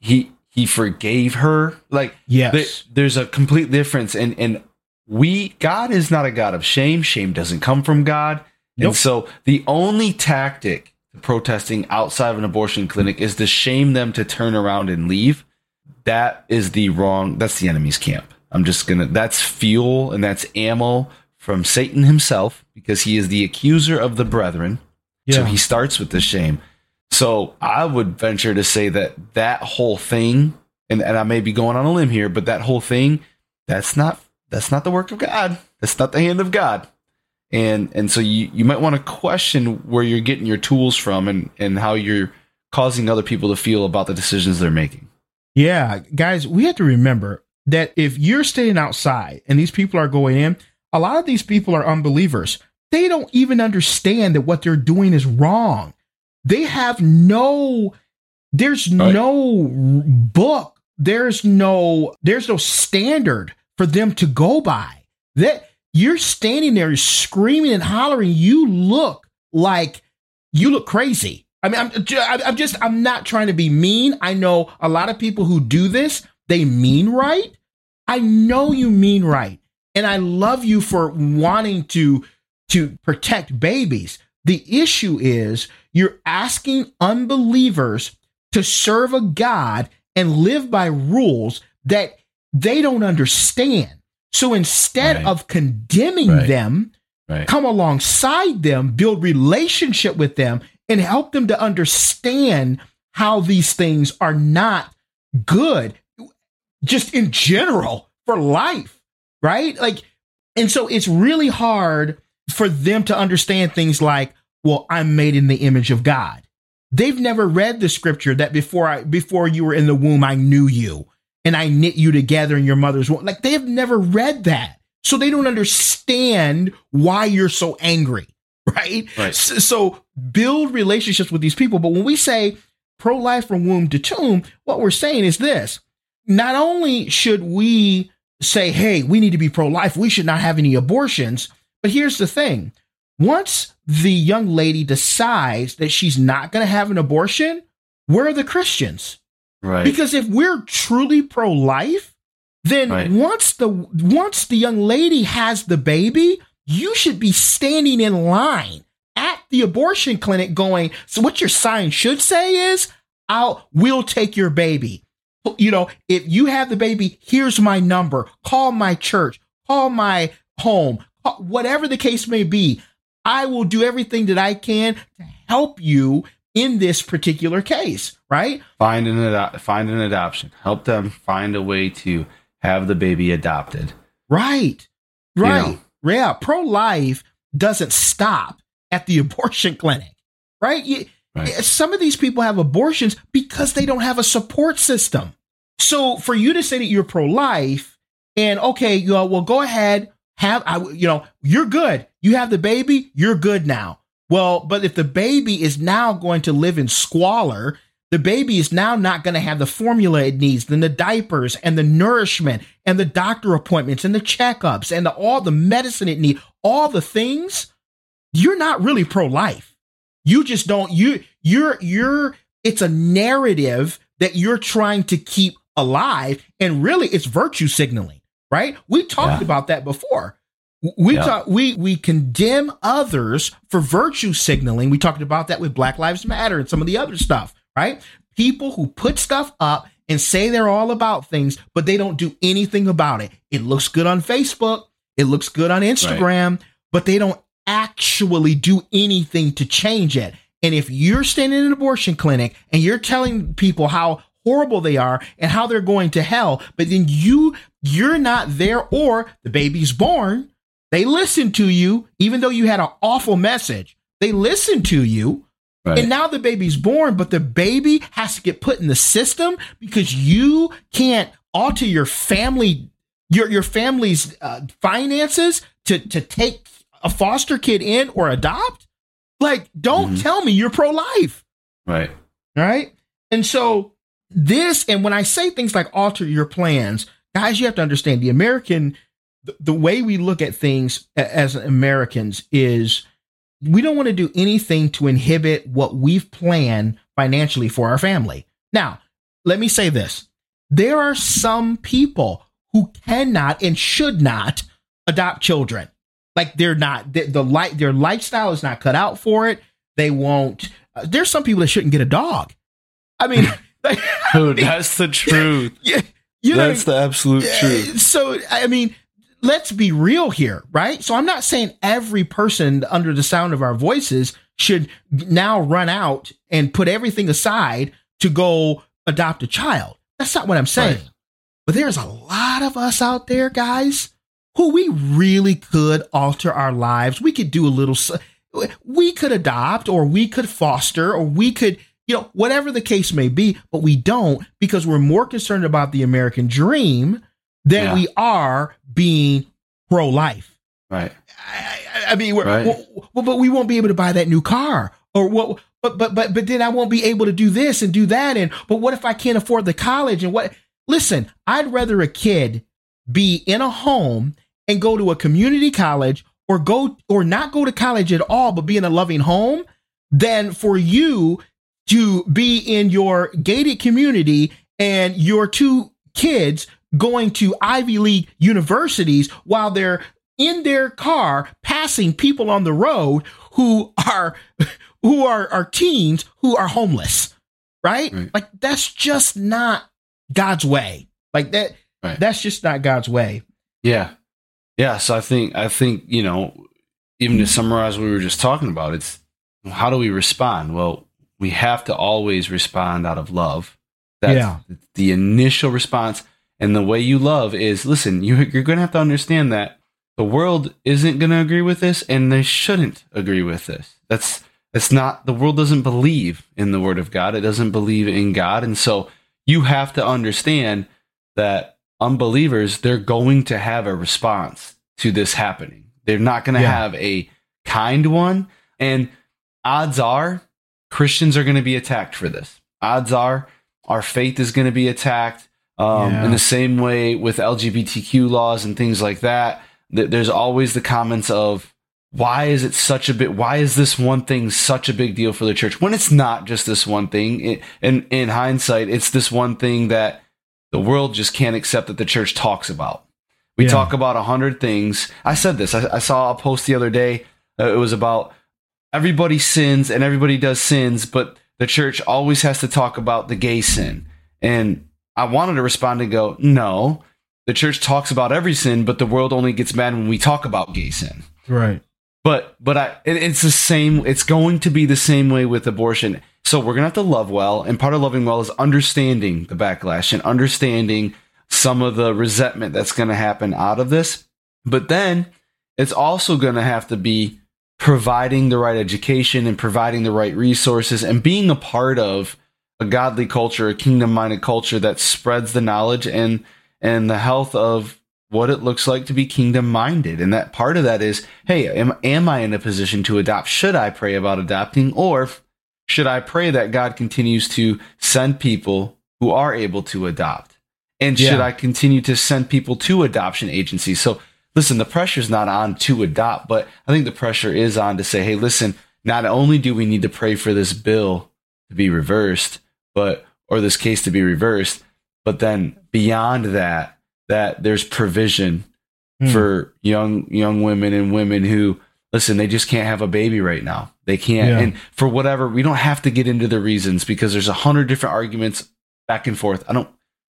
He he forgave her. Like Yes. there- there's a complete difference and and we God is not a God of shame. Shame doesn't come from God. Nope. And so the only tactic to protesting outside of an abortion clinic is to shame them to turn around and leave. That is the wrong that's the enemy's camp. I'm just gonna that's fuel and that's ammo from Satan himself because he is the accuser of the brethren. So he starts with the shame. So I would venture to say that that whole thing, and, and I may be going on a limb here, but that whole thing, that's not that's not the work of God. That's not the hand of God. And and so you, you might want to question where you're getting your tools from and, and how you're causing other people to feel about the decisions they're making. Yeah, guys, we have to remember that if you're staying outside and these people are going in, a lot of these people are unbelievers. They don't even understand that what they're doing is wrong. They have no there's Right. no book, there's no there's no standard for them to go by. That you're standing there screaming and hollering, you look like you look crazy. I mean, I'm, I'm just, I'm not trying to be mean. I know a lot of people who do this, they mean right. I know you mean right. And I love you for wanting to, to protect babies. The issue is you're asking unbelievers to serve a God and live by rules that they don't understand. So instead Right. of condemning Right. them, Right. come alongside them, build relationship with them, and help them to understand how these things are not good, just in general for life, right? Like, and so it's really hard for them to understand things like, well, I'm made in the image of God. They've never read the scripture that before I before you were in the womb, I knew you and I knit you together in your mother's womb. Like they have never read that. So they don't understand why you're so angry, right? Right. S- So, build relationships with these people. But when we say pro life from womb to tomb, what we're saying is this not only should we say, hey, we need to be pro life, we should not have any abortions, but here's the thing once the young lady decides that she's not going to have an abortion, where are the Christians? Right. Because if we're truly pro life, then Right. once the once the young lady has the baby, you should be standing in line at the abortion clinic going, so what your sign should say is, I'll we'll take your baby. You know, if you have the baby, here's my number. Call my church, call my home, call- whatever the case may be. I will do everything that I can to help you in this particular case, right? find an ado- find an adoption. Help them find a way to have the baby adopted. Right. You Right. know. Yeah. Pro life doesn't stop at the abortion clinic, right? You- Right. Eh, some of these people have abortions because they don't have a support system. So for you to say that you're pro life and okay, you know, well, go ahead, have, I, you know, you're good. You have the baby, you're good now. Well, but if the baby is now going to live in squalor, the baby is now not going to have the formula it needs, then the diapers and the nourishment and the doctor appointments and the checkups and the, all the medicine it needs, all the things. You're not really pro life. You just don't. You you're you're. It's a narrative that you're trying to keep alive, and really, it's virtue signaling. Right? We talked Yeah. about that before. We Yeah. talk, we we condemn others for virtue signaling. We talked about that with Black Lives Matter and some of the other stuff, right? People who put stuff up and say they're all about things, but they don't do anything about it. It looks good on Facebook, it looks good on Instagram, but they don't actually do anything to change it. And if you're standing in an abortion clinic and you're telling people how horrible they are and how they're going to hell, but then you you're not there or the baby's born, they listen to you even though you had an awful message. They listen to you Right. and now the baby's born, but the baby has to get put in the system because you can't alter your family, your your family's uh, finances to to take a foster kid in or adopt. Like, don't Mhm. tell me you're pro life, right. right? And so this, and when I say things like alter your plans, guys, you have to understand the American, the, way we look at things as Americans is we don't want to do anything to inhibit what we've planned financially for our family. Now, let me say this. There are some people who cannot and should not adopt children. Like they're not the, the light their lifestyle is not cut out for it. They won't. Uh, there's some people that shouldn't get a dog. I mean, Dude, that's the truth. yeah, you know, That's the absolute truth. so I mean, let's be real here, right? So I'm not saying every person under the sound of our voices should now run out and put everything aside to go adopt a child. That's not what I'm saying. Right. But there's a lot of us out there, guys, who we really could alter our lives. We could do a little we could adopt or we could foster or we could you know whatever the case may be but we don't because we're more concerned about the american dream than Yeah. we are being pro-life Right. I, I- I mean, we're, Right. well, but we won't be able to buy that new car, or what? But but but but then I won't be able to do this and do that, and but what if I can't afford the college and what? Listen, I'd rather a kid be in a home and go to a community college, or go or not go to college at all, but be in a loving home, than for you to be in your gated community and your two kids going to Ivy League universities while they're in their car passing people on the road who are who are, are teens who are homeless right? Right. like that's just not god's way like that Right. that's just not god's way Yeah. Yeah. So I think, I think, you know, even to summarize what we were just talking about, it's how do we respond? Well, we have to always respond out of love. That's Yeah. the initial response. And the way you love is listen, you, you're going to have to understand that the world isn't going to agree with this and they shouldn't agree with this. That's, that's not, the world doesn't believe in the word of God. It doesn't believe in God. And so you have to understand that unbelievers, they're going to have a response to this happening. They're not going to Yeah. have a kind one. And odds are Christians are going to be attacked for this. Odds are our faith is going to be attacked. Um, Yeah. In the same way with LGBTQ laws and things like that, th- there's always the comments of, why is it such a bit? Why is this one thing such a big deal for the church when it's not just this one thing? It, in in hindsight, it's this one thing that the world just can't accept that the church talks about. We Yeah. talk about a hundred things. I said this. I, I saw a post the other day. Uh, it was about everybody sins and everybody does sins, but the church always has to talk about the gay sin. And I wanted to respond and go, no, the church talks about every sin, but the world only gets mad when we talk about gay sin. right But but I it, it's the same. It's going to be the same way with abortion. So we're gonna have to love well, and part of loving well is understanding the backlash and understanding some of the resentment that's gonna happen out of this. But then it's also gonna have to be providing the right education and providing the right resources and being a part of a godly culture, a kingdom minded culture that spreads the knowledge and and the health of what it looks like to be kingdom minded. And that part of that is, hey, am, am I in a position to adopt? Should I pray about adopting? Or should I pray that God continues to send people who are able to adopt? And should I continue to send people to adoption agencies? So listen, the pressure's not on to adopt, but I think the pressure is on to say, hey, listen, not only do we need to pray for this bill to be reversed, but or this case to be reversed, but then beyond that, that there's provision Hmm. for young young women and women who listen, they just can't have a baby right now. They can't, Yeah. and for whatever, we don't have to get into the reasons because there's a hundred different arguments back and forth. I don't.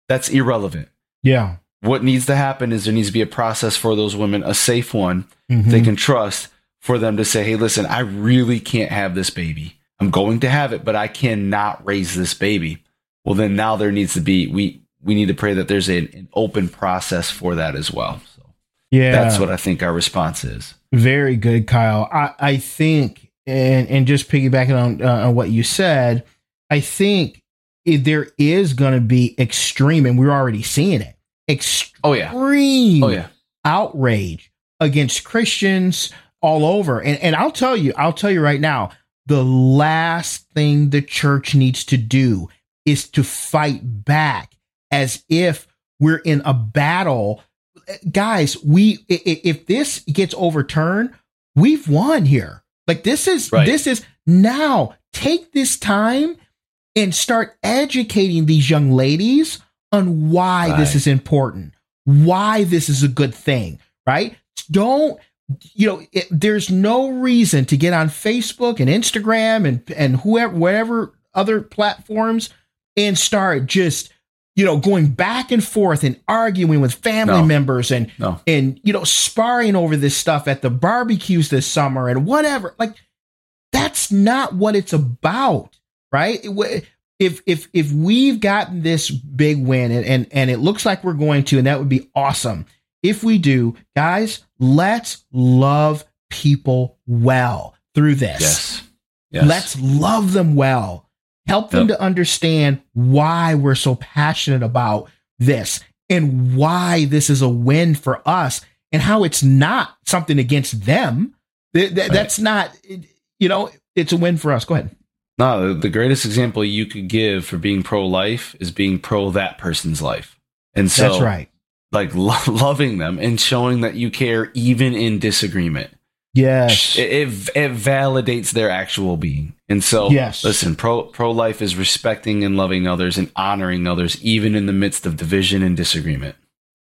That's irrelevant. yeah What needs to happen is there needs to be a process for those women, a safe one Mhm. they can trust for them to say, hey, listen, I really can't have this baby. I'm going to have it, but I cannot raise this baby. Well, then now there needs to be, we, we need to pray that there's a, an open process for that as well. So yeah that's what I think our response is. Very good, Kyle. I, I think, and and just piggybacking on uh, on what you said, I think there is going to be extreme, and we're already seeing it. Extreme Oh, yeah. Oh, yeah. outrage against Christians all over. And and I'll tell you, I'll tell you right now, the last thing the church needs to do is to fight back as if we're in a battle. Guys, we if this gets overturned, we've won here. Like this is Right. this is now take this time and start educating these young ladies on why this is important, why this is a good thing, right? Don't you know it, there's no reason to get on Facebook and Instagram and and whoever whatever other platforms and start just you know going back and forth and arguing with family No. members and No. and you know sparring over this stuff at the barbecues this summer and whatever like that's not what it's about right It if if if we've gotten this big win and and, and it looks like we're going to and that would be awesome if we do guys let's love people well through this Yes. Yes. Let's love them well. Help them Yep. to understand why we're so passionate about this and why this is a win for us and how it's not something against them. Th- th- That's not, you know, it's a win for us. Go ahead. No, the- greatest example you could give for being pro life is being pro that person's life. And so, That's right. like lo- loving them and showing that you care even in disagreement. Yes. It, it, it validates their actual being. And so, Yes. listen, pro pro life is respecting and loving others and honoring others, even in the midst of division and disagreement.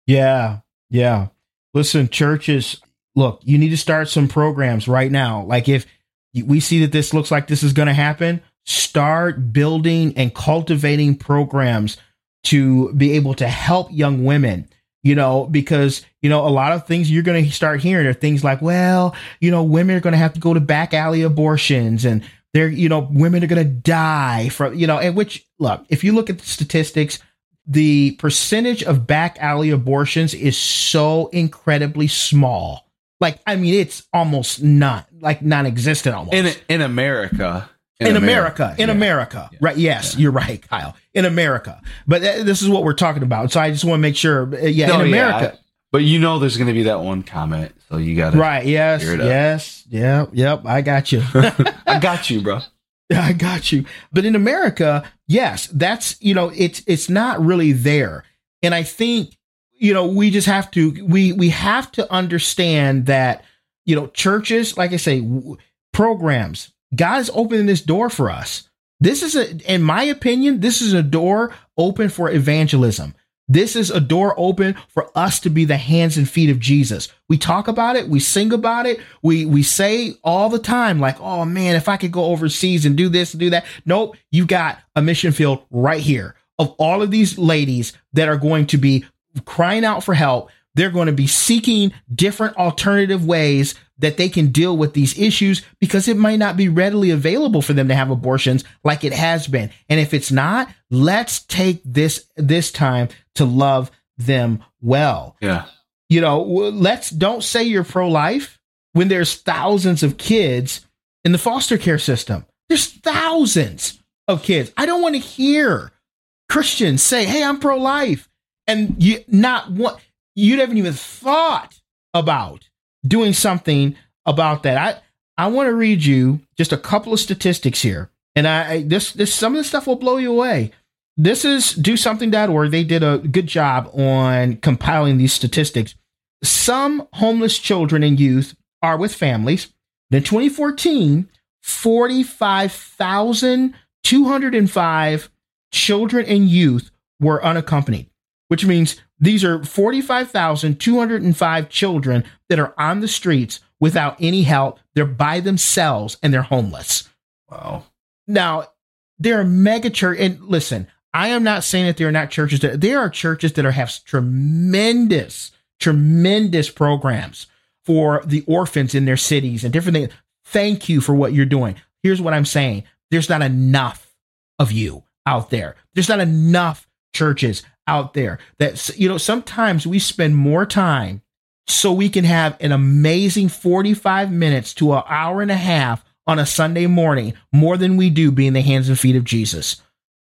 Yeah. Yeah. Listen, churches, look, you need to start some programs right now. Like if we see that this looks like this is going to happen, start building and cultivating programs to be able to help young women. You know, because, you know, a lot of things you're going to start hearing are things like, well, you know, women are going to have to go to back alley abortions and they're, you know, women are going to die from, you know, and which, look, if you look at the statistics, the percentage of back alley abortions is so incredibly small. Like, I mean, it's almost not like non-existent almost In in America, in, America, in Yeah. America, Yeah. right? Yes, you're right, Kyle. In America, but th- this is what we're talking about. So I just want to make sure. uh, Yeah, No, in America, I- but you know, there's going to be that one comment, so you got to. right? Yes, yes, yeah, yep. I got you. I got you, bro. I got you. But in America, yes, that's you know, it's it's not really there. And I think, you know, we just have to we we have to understand that, you know, churches, like I say, w- programs, God is opening this door for us. This is a in my opinion, this is a door open for evangelism. This is a door open for us to be the hands and feet of Jesus. We talk about it, we sing about it, we we say all the time, like, oh man, if I could go overseas and do this and do that. Nope, you got a mission field right here of all of these ladies that are going to be crying out for help. They're going to be seeking different alternative ways that they can deal with these issues because it might not be readily available for them to have abortions like it has been. And if it's not, let's take this this time to love them well. Yeah. You know, let's don't say you're pro-life when there's thousands of kids in the foster care system. There's thousands of kids. I don't want to hear Christians say, "Hey, I'm pro-life," and you not what you haven't even thought about doing something about that. I I want to read you just a couple of statistics here, and I, I this this some of this stuff will blow you away. This is do something.org. They did a good job on compiling these statistics. Some homeless children and youth are with families. In 2014, 45,205 children and youth were unaccompanied, which means these are 45,205 children that are on the streets without any help. They're by themselves and they're homeless. Wow. Now, there are mega church, and listen, I am not saying that there are not churches that there are churches that are have tremendous, tremendous programs for the orphans in their cities and different things. Thank you for what you're doing. Here's what I'm saying: there's not enough of you out there. There's not enough churches out there that you know. Sometimes we spend more time so we can have an amazing 45 minutes to an hour and a half on a Sunday morning more than we do being the hands and feet of Jesus.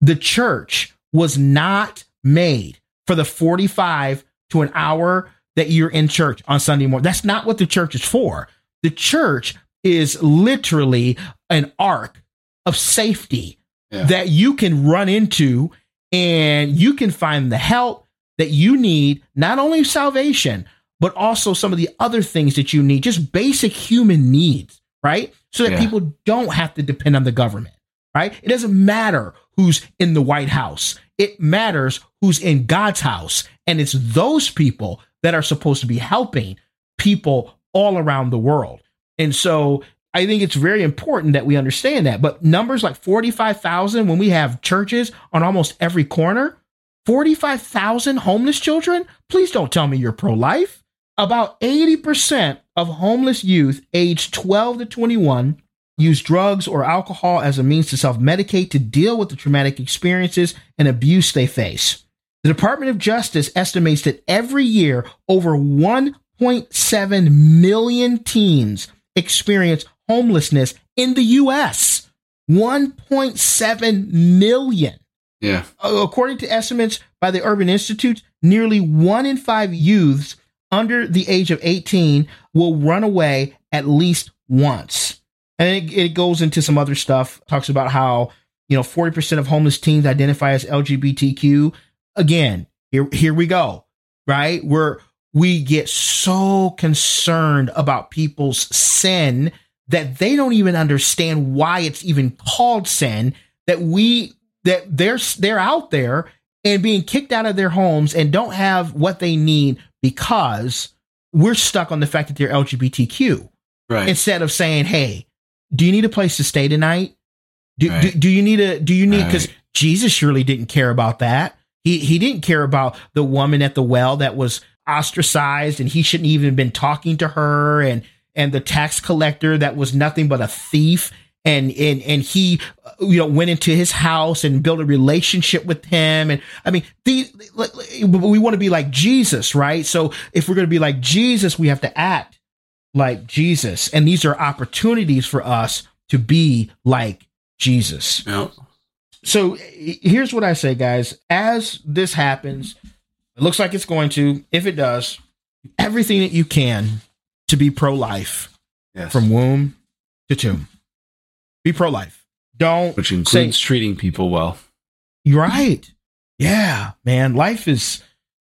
The church was not made for the 45 to an hour that you're in church on Sunday morning. That's not what the church is for. The church is literally an ark of safety Yeah. that you can run into and you can find the help that you need, not only salvation, but also some of the other things that you need, just basic human needs, right? So that Yeah. people don't have to depend on the government, right? It doesn't matter who's in the White House. It matters who's in God's house. And it's those people that are supposed to be helping people all around the world. And so I think it's very important that we understand that. But numbers like 45,000, when we have churches on almost every corner, 45,000 homeless children, please don't tell me you're pro life. About 80% of homeless youth aged 12 to 21 use drugs or alcohol as a means to self medicate to deal with the traumatic experiences and abuse they face. The Department of Justice estimates that every year over 1.7 million teens experience homelessness in the US. 1.7 million. Yeah. Uh, According to estimates by the Urban Institute, nearly one in five youths under the age of 18 will run away at least once. And it, it goes into some other stuff, talks about how, you know, 40% of homeless teens identify as LGBTQ. Again, here, here we go, right? Where we get so concerned about people's sin that they don't even understand why it's even called sin, that we that they're they're out there and being kicked out of their homes and don't have what they need because we're stuck on the fact that they're LGBTQ Right. instead of saying, "Hey, do you need a place to stay tonight? Do do, Right. do you need a do you need because Right. Jesus surely didn't care about that. He he didn't care about the woman at the well that was ostracized and he shouldn't even been talking to her and and the tax collector that was nothing but a thief and and and he uh, you know went into his house and built a relationship with him and i mean the we want to be like jesus right so if we're going to be like jesus we have to act like jesus and these are opportunities for us to be like jesus Yeah. so here's what I say, guys. As this happens, it looks like it's going to. If it does, everything that you can to be pro life Yes. from womb to tomb. Be pro life. Don't Which say, includes treating people well. you're right. Yeah, man. Life is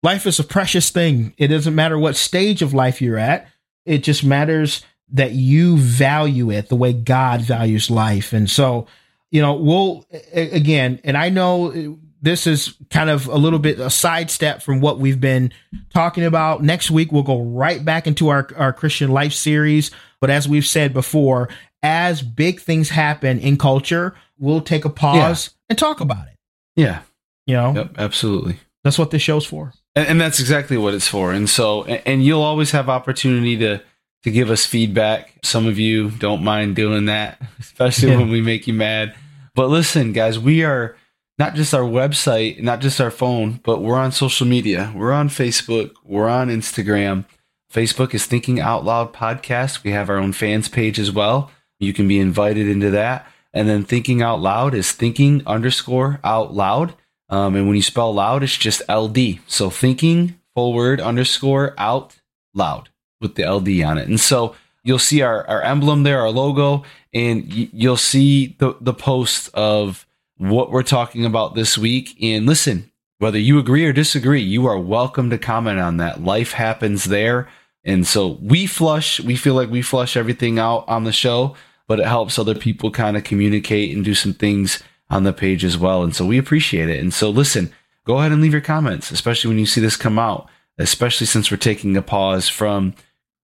life is a precious thing. It doesn't matter what stage of life you're at. It just matters that you value it the way God values life. And so, you know, we'll again, and I know this is kind of a little bit a sidestep from what we've been talking about. Next week we'll go right back into our our Christian life series. But as we've said before, as big things happen in culture, we'll take a pause and talk about it. Yeah. You know, Yep. Absolutely. that's what this show's for. And, and that's exactly what it's for. And so, and, and you'll always have opportunity to to give us feedback. Some of you don't mind doing that, especially Yeah. when we make you mad. But listen, guys, we are not just our website, not just our phone, but we're on social media. We're on Facebook. We're on Instagram. Facebook is Thinking Out Loud Podcast. We have our own fans page as well. You can be invited into that. And then Thinking Out Loud is thinking underscore out loud. Um, and when you spell loud, it's just LD. So thinking full word underscore out loud with the LD on it. And so you'll see our, our emblem there, our logo, and y- you'll see the, the post of what we're talking about this week. And listen, whether you agree or disagree, you are welcome to comment on that. Life happens there. And so we flush, we feel like we flush everything out on the show, but it helps other people kind of communicate and do some things on the page as well. And so we appreciate it. And so listen, go ahead and leave your comments, especially when you see this come out, especially since we're taking a pause from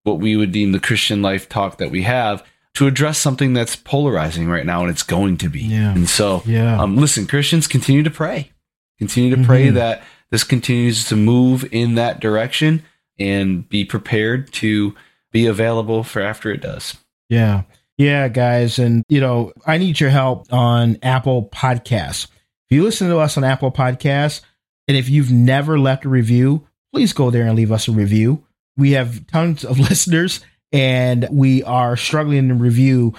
what we would deem the Christian life talk that we have to address something that's polarizing right now and it's going to be. Yeah. And so Yeah. um, listen, Christians continue to pray. Continue to pray Mhm. that this continues to move in that direction and be prepared to be available for after it does. Yeah. Yeah, guys. And, you know, I need your help on Apple Podcasts. If you listen to us on Apple Podcasts, and if you've never left a review, please go there and leave us a review. We have tons of listeners and we are struggling in the review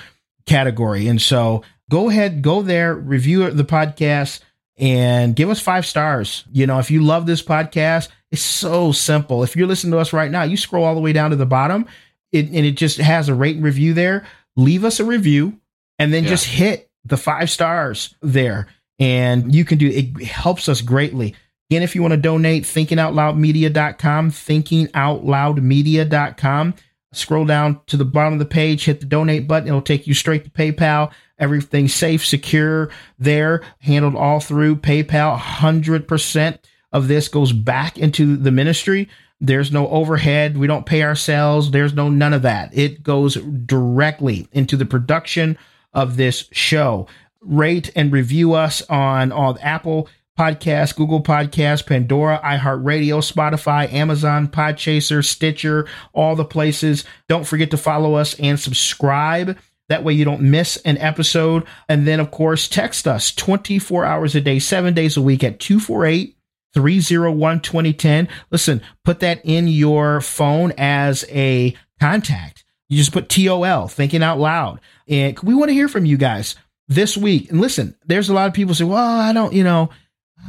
category. And so go ahead, go there, review the podcast and give us five stars. You know, if you love this podcast, it's so simple. If you're listening to us right now, you scroll all the way down to the bottom it, and it just has a rate and review there. Leave us a review and then Yeah. just hit the five stars there. And you can do it helps us greatly. Again, if you want to donate, thinkingoutloudmedia.com, thinkingoutloudmedia.com. Scroll down to the bottom of the page, hit the donate button. It'll take you straight to PayPal. Everything's safe, secure there, handled all through PayPal. 100% of this goes back into the ministry. There's no overhead. We don't pay ourselves. There's no none of that. It goes directly into the production of this show. Rate and review us on all Apple Podcast, Google Podcast, Pandora, iHeartRadio, Spotify, Amazon, Podchaser, Stitcher, all the places. Don't forget to follow us and subscribe. That way you don't miss an episode. And then, of course, text us 24 hours a day, seven days a week at 248 301 2010. Listen, put that in your phone as a contact. You just put TOL, thinking out loud. And we want to hear from you guys this week. And listen, there's a lot of people say, well, I don't, you know,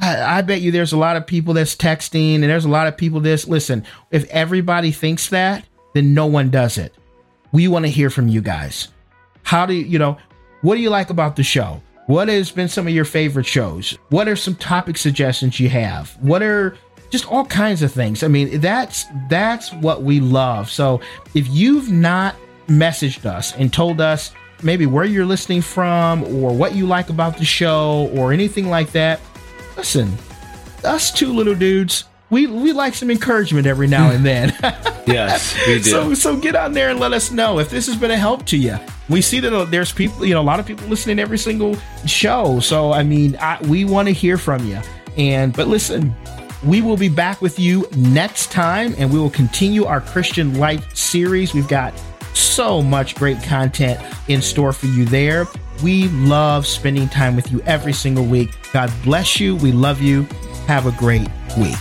I, I, bet you there's a lot of people that's texting and there's a lot of people this. Listen, if everybody thinks that, then no one does it. We want to hear from you guys. How do you, you know, what do you like about the show? What has been some of your favorite shows? What are some topic suggestions you have? What are just all kinds of things. I mean, that's that's what we love. So if you've not messaged us and told us maybe where you're listening from or what you like about the show or anything like that, listen, us two little dudes, we we like some encouragement every now and then. yes, we do. So so get on there and let us know if this has been a help to you. We see that uh, there's people, you know, a lot of people listening every single show. So I mean, I, we want to hear from you. And but listen, we will be back with you next time, and we will continue our Christian life series. We've got so much great content in store for you there. We love spending time with you every single week. God bless you. We love you. Have a great week.